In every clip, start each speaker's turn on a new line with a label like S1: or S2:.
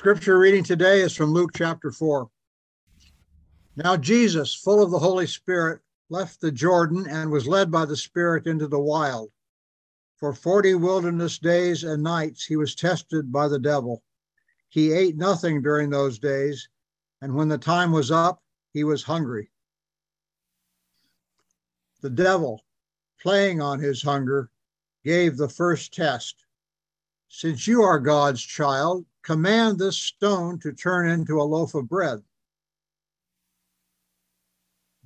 S1: Scripture reading today is from Luke chapter 4. Now, Jesus, full of the Holy Spirit, left the Jordan and was led by the Spirit into the wild. For 40 wilderness days and nights he was tested by the devil. He ate nothing during those days, and when the time was up, he was hungry. The devil, playing on his hunger, gave the first test. Since you are God's child, command this stone to turn into a loaf of bread.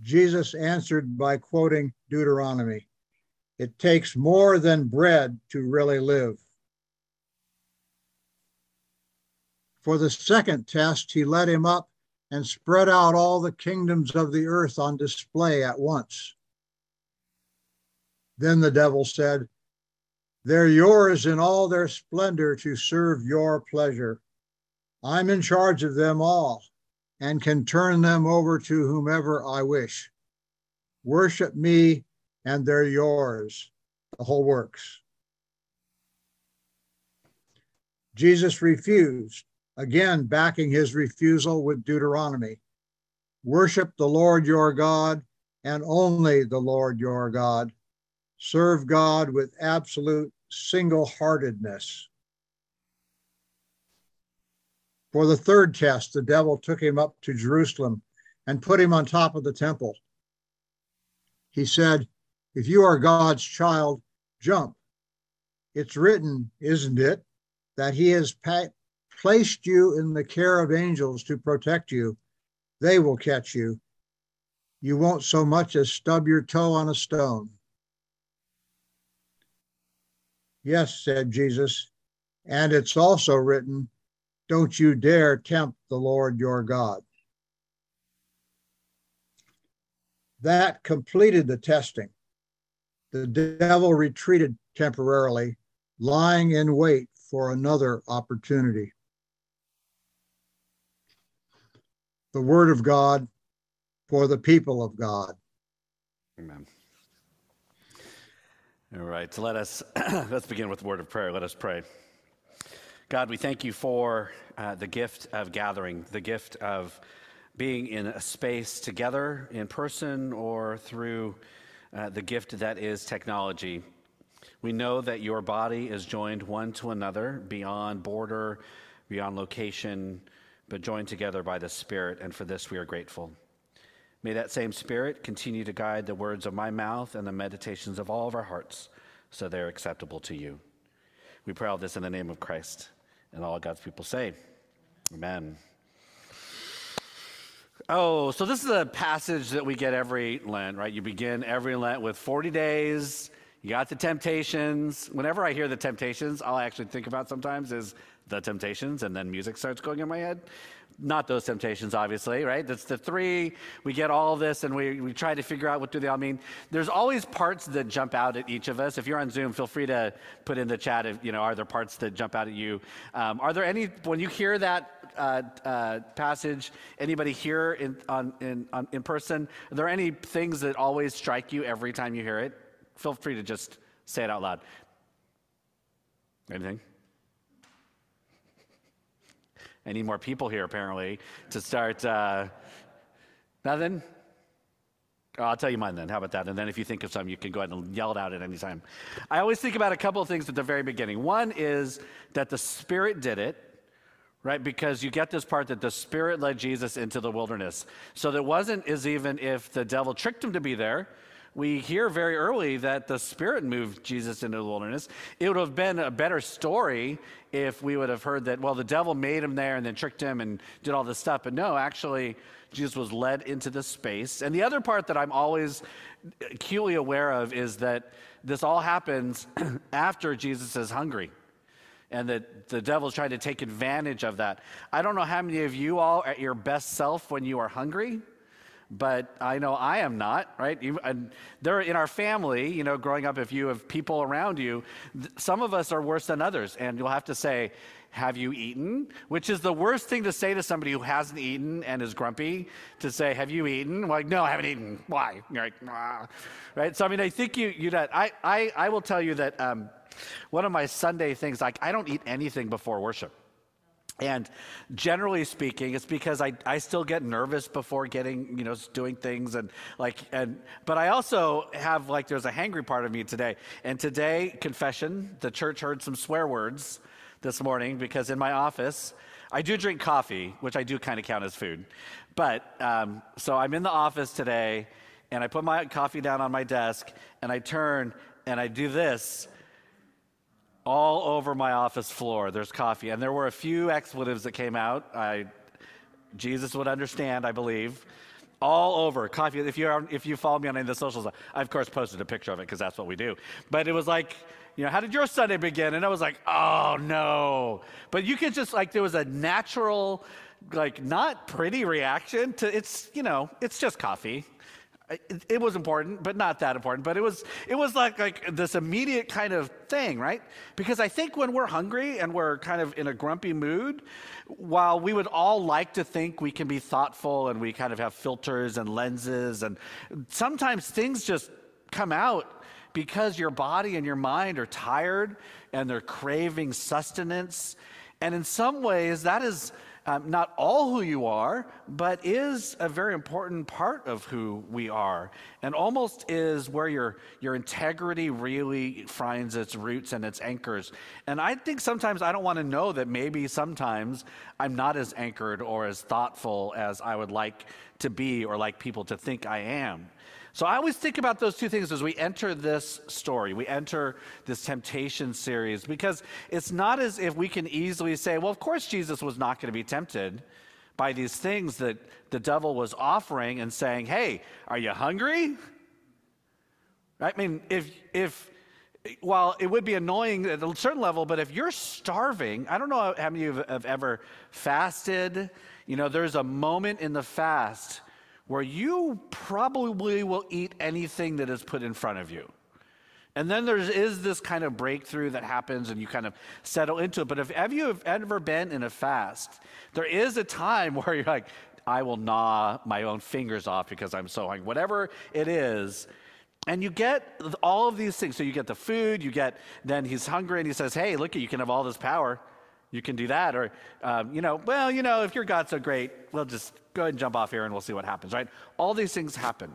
S1: Jesus answered by quoting Deuteronomy It takes more than bread to really live. For the second test, he led him up and spread out all the kingdoms of the earth on display at once. Then the devil said, They're yours in all their splendor to serve your pleasure. I'm in charge of them all and can turn them over to whomever I wish. Worship me, and they're yours. The whole works. Jesus refused, again backing his refusal with Deuteronomy. Worship the Lord your God and only the Lord your God. Serve God with absolute single heartedness. For the third test, the devil took him up to Jerusalem and put him on top of the temple. He said, If you are God's child, jump. It's written, isn't it, that he has pa- placed you in the care of angels to protect you. They will catch you. You won't so much as stub your toe on a stone. Yes, said Jesus, and it's also written, don't you dare tempt the Lord your God. That completed the testing. The devil retreated temporarily, lying in wait for another opportunity. The word of God for the people of God.
S2: Amen. All right, let us let's begin with the word of prayer. Let us pray. God, we thank you for uh, the gift of gathering, the gift of being in a space together in person or through uh, the gift that is technology. We know that your body is joined one to another beyond border, beyond location, but joined together by the Spirit, and for this we are grateful. May that same Spirit continue to guide the words of my mouth and the meditations of all of our hearts so they're acceptable to you. We pray all this in the name of Christ. And all God's people say, Amen. Oh, so this is a passage that we get every Lent, right? You begin every Lent with 40 days. You got the temptations. Whenever I hear the temptations, all I actually think about sometimes is the temptations, and then music starts going in my head not those temptations, obviously, right? That's the three. We get all this and we, we try to figure out what do they all mean. There's always parts that jump out at each of us. If you're on Zoom, feel free to put in the chat, if, you know, are there parts that jump out at you? Um, are there any, when you hear that uh, uh, passage, anybody here in, on, in, on, in person, are there any things that always strike you every time you hear it? Feel free to just say it out loud. Anything? I need more people here, apparently, to start. Uh, nothing? Oh, I'll tell you mine then. How about that? And then if you think of some, you can go ahead and yell it out at any time. I always think about a couple of things at the very beginning. One is that the Spirit did it, right? Because you get this part that the Spirit led Jesus into the wilderness. So it wasn't as even if the devil tricked him to be there we hear very early that the Spirit moved Jesus into the wilderness. It would have been a better story if we would have heard that, well, the devil made him there and then tricked him and did all this stuff. But no, actually, Jesus was led into this space. And the other part that I'm always acutely aware of is that this all happens after Jesus is hungry and that the devil's trying to take advantage of that. I don't know how many of you all are at your best self when you are hungry but I know I am not, right? And there in our family, you know, growing up, if you have people around you, some of us are worse than others. And you'll have to say, Have you eaten? Which is the worst thing to say to somebody who hasn't eaten and is grumpy to say, Have you eaten? Like, no, I haven't eaten. Why? You're like, ah. right? So, I mean, I think you, you know, I, I, I will tell you that um, one of my Sunday things, like, I don't eat anything before worship. And generally speaking, it's because I, I still get nervous before getting, you know, doing things and like, and, but I also have like, there's a hangry part of me today. And today, confession, the church heard some swear words this morning because in my office, I do drink coffee, which I do kind of count as food. But, um, so I'm in the office today and I put my coffee down on my desk and I turn and I do this all over my office floor. There's coffee. And there were a few expletives that came out. I, Jesus would understand, I believe. All over coffee. If you are, if you follow me on any of the socials, I of course posted a picture of it because that's what we do. But it was like, you know, how did your Sunday begin? And I was like, oh no. But you could just like there was a natural, like not pretty reaction to it's, you know, it's just coffee it, was important, but not that important. But it was it was like like this immediate kind of thing, right? Because I think when we're hungry and we're kind of in a grumpy mood, while we would all like to think we can be thoughtful and we kind of have filters and lenses, and sometimes things just come out because your body and your mind are tired and they're craving sustenance. And in some ways, that is um, not all who you are, but is a very important part of who we are, and almost is where your, your integrity really finds its roots and its anchors. And I think sometimes I don't want to know that maybe sometimes I'm not as anchored or as thoughtful as I would like to be or like people to think I am. So I always think about those two things as we enter this story. We enter this temptation series because it's not as if we can easily say, well, of course Jesus was not going to be tempted by these things that the devil was offering and saying, hey, are you hungry? I mean, if, if, while it would be annoying at a certain level, but if you're starving, I don't know how many of you have ever fasted. You know, there's a moment in the fast where you probably will eat anything that is put in front of you. And then there is this kind of breakthrough that happens and you kind of settle into it. But if ever you have ever been in a fast, there is a time where you're like, I will gnaw my own fingers off because I'm so hungry. Whatever it is, and you get all of these things. So you get the food, you get, then he's hungry and he says, Hey, look, you can have all this power. You can do that. Or, um, you know, well, you know, if your God's so great, we'll just go ahead and jump off here and we'll see what happens, right? All these things happen.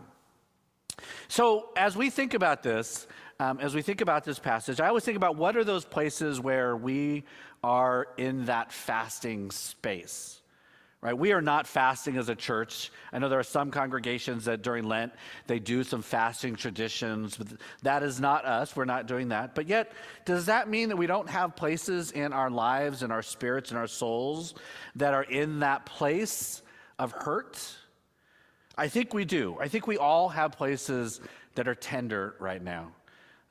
S2: So as we think about this, um, as we think about this passage, I always think about what are those places where we are in that fasting space right? We are not fasting as a church. I know there are some congregations that during lent they do some fasting traditions but that is not us. We're not doing that. But yet does that mean that we don't have places in our lives and our spirits and our souls that are in that place of hurt? I think we do. I think we all have places that are tender right now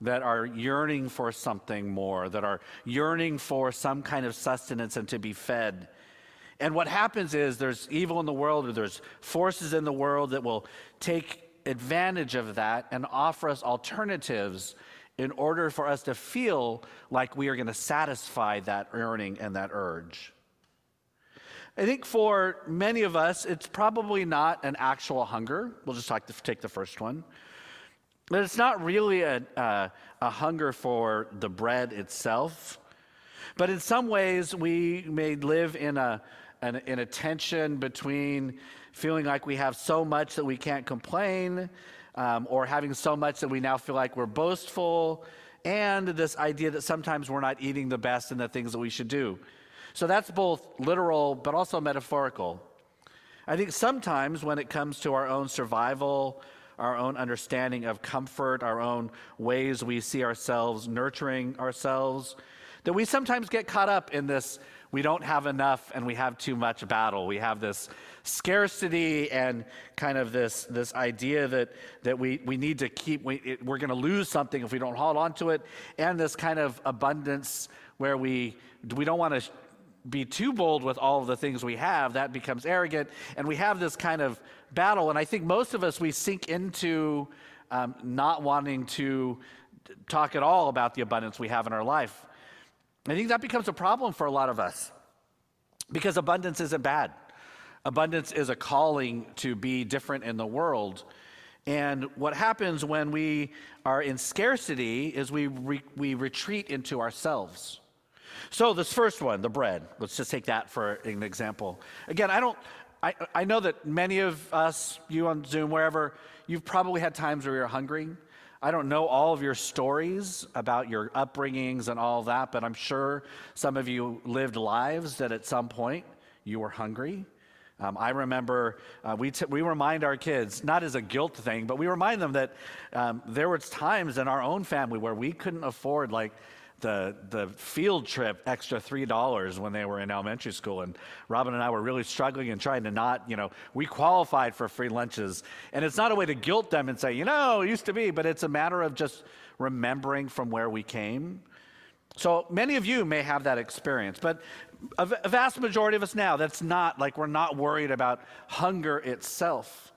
S2: that are yearning for something more that are yearning for some kind of sustenance and to be fed and what happens is there's evil in the world, or there's forces in the world that will take advantage of that and offer us alternatives in order for us to feel like we are going to satisfy that yearning and that urge. I think for many of us, it's probably not an actual hunger. We'll just talk take the first one. But it's not really a, a hunger for the bread itself. But in some ways, we may live in a, an, in a tension between feeling like we have so much that we can't complain, um, or having so much that we now feel like we're boastful, and this idea that sometimes we're not eating the best in the things that we should do. So that's both literal but also metaphorical. I think sometimes when it comes to our own survival, our own understanding of comfort, our own ways we see ourselves nurturing ourselves, that we sometimes get caught up in this we don't have enough and we have too much battle. We have this scarcity and kind of this, this idea that, that we, we need to keep, we, it, we're going to lose something if we don't hold on to it, and this kind of abundance where we, we don't want to be too bold with all of the things we have. That becomes arrogant. And we have this kind of battle. And I think most of us, we sink into um, not wanting to talk at all about the abundance we have in our life. I think that becomes a problem for a lot of us because abundance isn't bad. Abundance is a calling to be different in the world. And what happens when we are in scarcity is we, re- we retreat into ourselves. So, this first one, the bread, let's just take that for an example. Again, I don't, I, I know that many of us, you on Zoom, wherever, you've probably had times where you're hungry. I don't know all of your stories about your upbringings and all that, but I'm sure some of you lived lives that at some point you were hungry. Um, I remember uh, we, t- we remind our kids, not as a guilt thing, but we remind them that um, there was times in our own family where we couldn't afford like the, the field trip extra $3 when they were in elementary school. And Robin and I were really struggling and trying to not, you know, we qualified for free lunches. And it's not a way to guilt them and say, you know, it used to be, but it's a matter of just remembering from where we came. So many of you may have that experience, but a, vast majority of us now, that's not like we're not worried about hunger itself.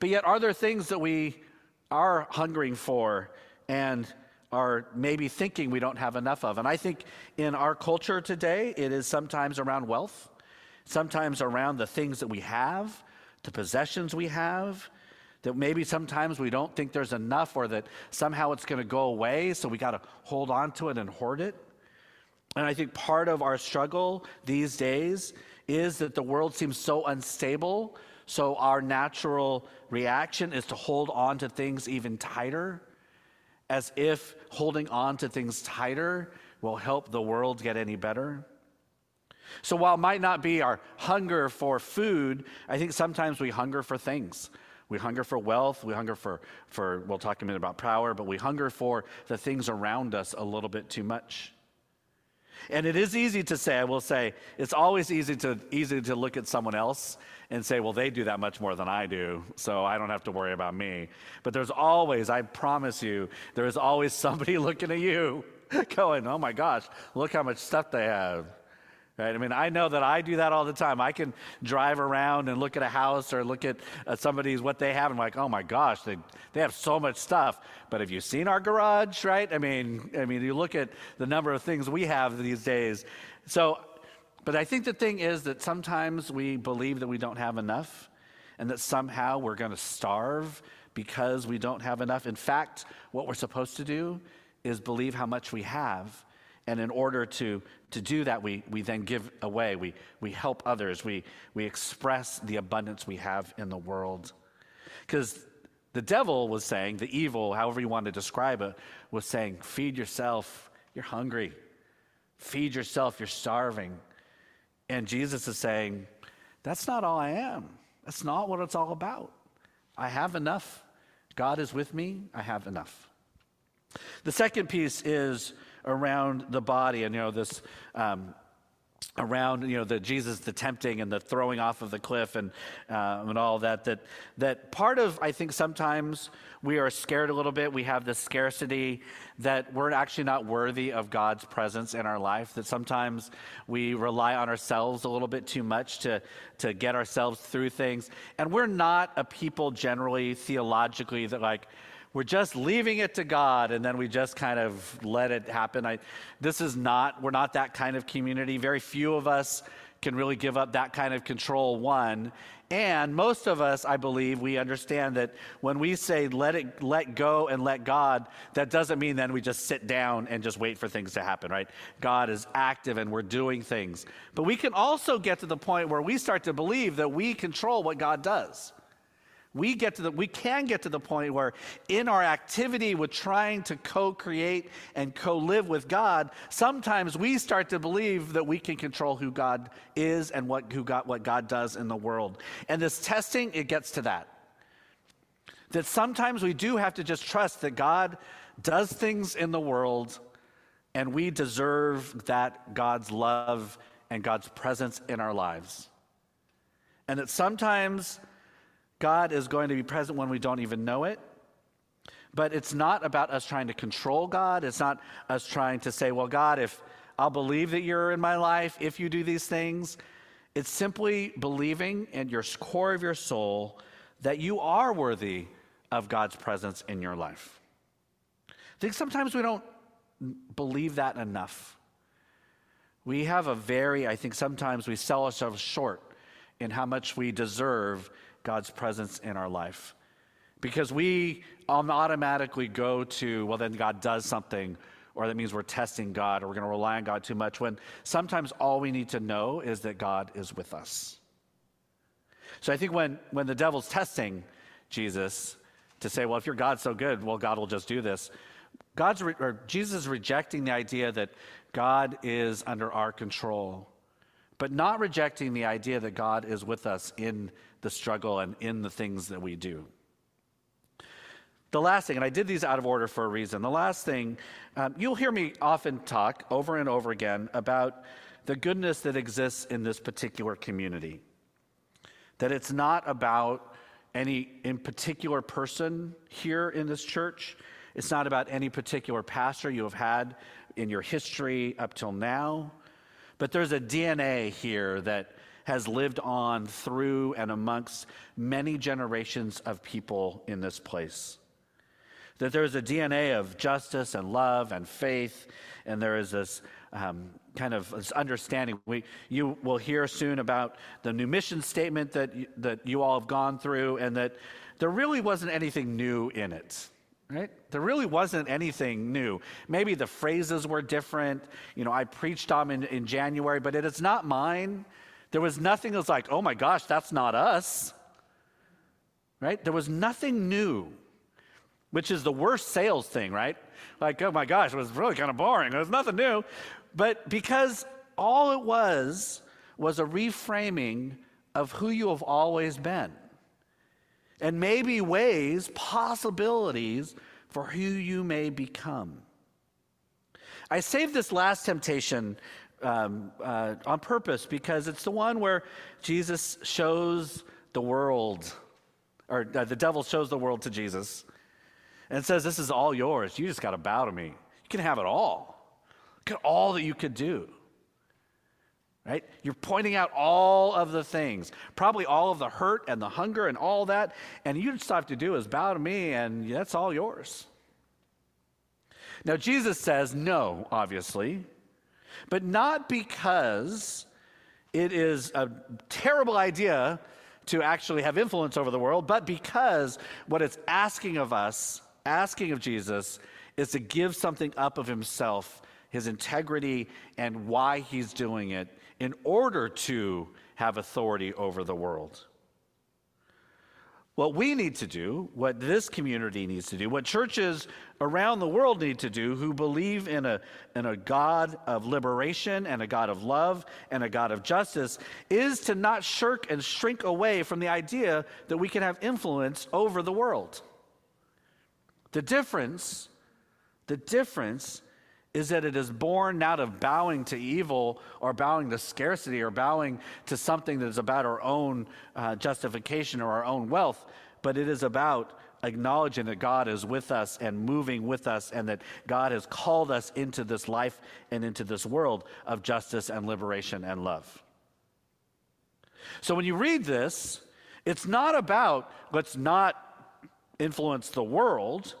S2: But yet, are there things that we are hungering for and are maybe thinking we don't have enough of. And I think in our culture today, it is sometimes around wealth, sometimes around the things that we have, the possessions we have, that maybe sometimes we don't think there's enough or that somehow it's going to go away, so we got to hold on to it and hoard it. And I think part of our struggle these days is that the world seems so unstable, so our natural reaction is to hold on to things even tighter as if holding on to things tighter will help the world get any better. So, while it might not be our hunger for food, I think sometimes we hunger for things. We hunger for wealth. We hunger for, for we'll talk a minute about power, but we hunger for the things around us a little bit too much. And it is easy to say, I will say, it's always easy to, easy to look at someone else and say, well, they do that much more than I do, so I don't have to worry about me. But there's always, I promise you, there is always somebody looking at you going, oh my gosh, look how much stuff they have. Right? I mean, I know that I do that all the time. I can drive around and look at a house or look at uh, somebody's what they have. And I'm like, oh my gosh, they, they have so much stuff. But have you seen our garage? Right? I mean, I mean, you look at the number of things we have these days. So, but I think the thing is that sometimes we believe that we don't have enough, and that somehow we're going to starve because we don't have enough. In fact, what we're supposed to do is believe how much we have and in order to, to do that, we, we then give away, we, we help others, we, we express the abundance we have in the world. Because the devil was saying, the evil, however you want to describe it, was saying, feed yourself, you're hungry. Feed yourself, you're starving. And Jesus is saying, that's not all I am. That's not what it's all about. I have enough. God is with me. I have enough. The second piece is around the body and, you know, this. Um, around you know the jesus the tempting and the throwing off of the cliff and uh, and all that that that part of i think sometimes we are scared a little bit we have this scarcity that we're actually not worthy of god's presence in our life that sometimes we rely on ourselves a little bit too much to to get ourselves through things and we're not a people generally theologically that like we're just leaving it to God and then we just kind of let it happen. I, this is not, we're not that kind of community. Very few of us can really give up that kind of control, one. And most of us, I believe, we understand that when we say let it let go and let God, that doesn't mean then we just sit down and just wait for things to happen, right? God is active and we're doing things. But we can also get to the point where we start to believe that we control what God does. We get to the, we can get to the point where in our activity with trying to co-create and co-live with God, sometimes we start to believe that we can control who God is and what, who God, what God does in the world. And this testing, it gets to that. That sometimes we do have to just trust that God does things in the world and we deserve that God's love and God's presence in our lives. And that sometimes God is going to be present when we don't even know it. But it's not about us trying to control God. It's not us trying to say, well, God, if I'll believe that you're in my life if you do these things. It's simply believing in your core of your soul that you are worthy of God's presence in your life. I think sometimes we don't believe that enough. We have a very, I think sometimes we sell ourselves short in how much we deserve God's presence in our life. Because we um, automatically go to, well, then God does something or that means we're testing God or we're going to rely on God too much when sometimes all we need to know is that God is with us. So I think when, when the devil's testing Jesus to say, well, if your God's so good, well, God will just do this. God's re- or Jesus is rejecting the idea that God is under our control, but not rejecting the idea that God is with us in the struggle and in the things that we do. The last thing, and I did these out of order for a reason. The last thing, um, you'll hear me often talk over and over again about the goodness that exists in this particular community. That it's not about any in particular person here in this church. It's not about any particular pastor you have had in your history up till now. But there's a DNA here that has lived on through and amongst many generations of people in this place that there is a DNA of justice and love and faith, and there is this um, kind of this understanding. We, you will hear soon about the new mission statement that, you, that you all have gone through, and that there really wasn't anything new in it. Right? There really wasn't anything new. Maybe the phrases were different. You know, I preached on in, in January, but it is not mine. There was nothing that was like, oh my gosh, that's not us. Right? There was nothing new which is the worst sales thing, right? Like, oh my gosh, it was really kind of boring. There's nothing new. But because all it was was a reframing of who you have always been. And maybe ways, possibilities for who you may become. I saved this last temptation um, uh, on purpose because it's the one where Jesus shows the world, or uh, the devil shows the world to Jesus and says, This is all yours. You just got to bow to me. You can have it all. Look at all that you could do. Right? You're pointing out all of the things, probably all of the hurt and the hunger and all that. And you just have to do is bow to me, and that's all yours. Now, Jesus says no, obviously, but not because it is a terrible idea to actually have influence over the world, but because what it's asking of us asking of Jesus is to give something up of himself, his integrity, and why he's doing it in order to have authority over the world. What we need to do, what this community needs to do, what churches around the world need to do who believe in a, in a God of liberation and a God of love and a God of justice, is to not shirk and shrink away from the idea that we can have influence over the world. The difference, the difference is that it is born not of bowing to evil or bowing to scarcity or bowing to something that is about our own uh, justification or our own wealth, but it is about acknowledging that God is with us and moving with us and that God has called us into this life and into this world of justice and liberation and love. So when you read this, it's not about let's not influence the world.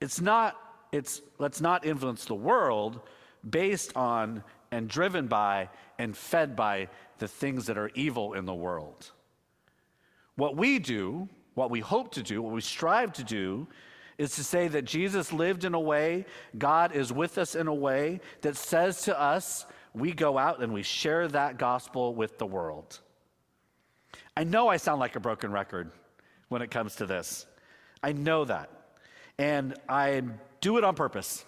S2: It's not, it's let's not influence the world based on and driven by and fed by the things that are evil in the world. What we do, what we hope to do, what we strive to do, is to say that Jesus lived in a way, God is with us in a way that says to us, we go out and we share that gospel with the world. I know I sound like a broken record when it comes to this. I know that. And I do it on purpose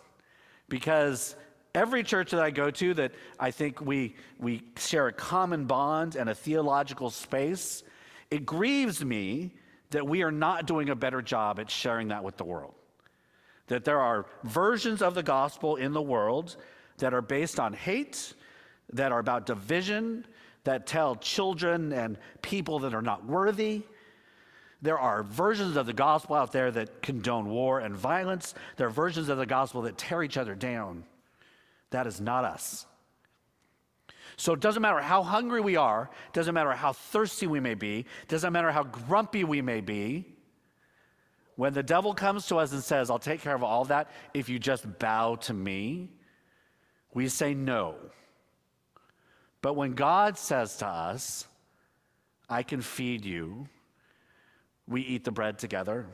S2: because every church that I go to that I think we, we share a common bond and a theological space, it grieves me that we are not doing a better job at sharing that with the world. That there are versions of the gospel in the world that are based on hate, that are about division, that tell children and people that are not worthy, there are versions of the gospel out there that condone war and violence. There are versions of the gospel that tear each other down. That is not us. So it doesn't matter how hungry we are, doesn't matter how thirsty we may be, doesn't matter how grumpy we may be. When the devil comes to us and says, I'll take care of all that if you just bow to me, we say no. But when God says to us, I can feed you, we eat the bread together.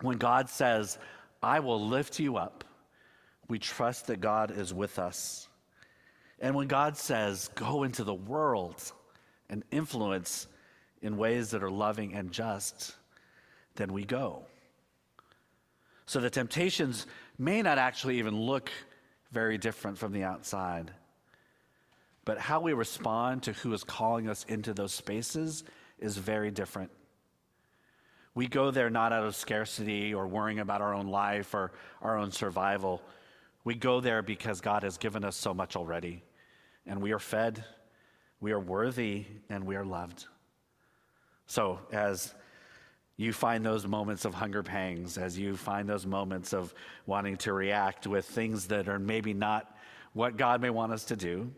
S2: When God says, I will lift you up, We trust that God is with us. And when God says, go into the world and influence in ways that are loving and just, then we go. So the temptations may not actually even look very different from the outside. But how we respond to who is calling us into those spaces is very different. We go there not out of scarcity or worrying about our own life or our own survival. We go there because God has given us so much already, and we are fed, we are worthy, and we are loved. So, as you find those moments of hunger pangs, as you find those moments of wanting to react with things that are maybe not what God may want us to do,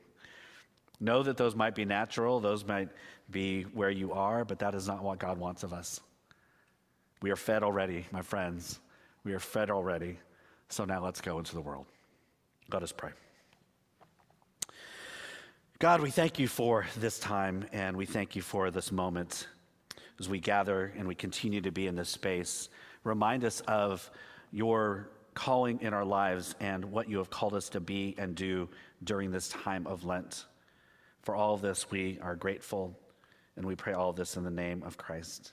S2: know that those might be natural, those might be where you are, but that is not what God wants of us. We are fed already, my friends. We are fed already. So now let's go into the world. Let us pray. God, we thank you for this time and we thank you for this moment as we gather and we continue to be in this space. Remind us of your calling in our lives and what you have called us to be and do during this time of Lent. For all of this, we are grateful and we pray all of this in the name of Christ.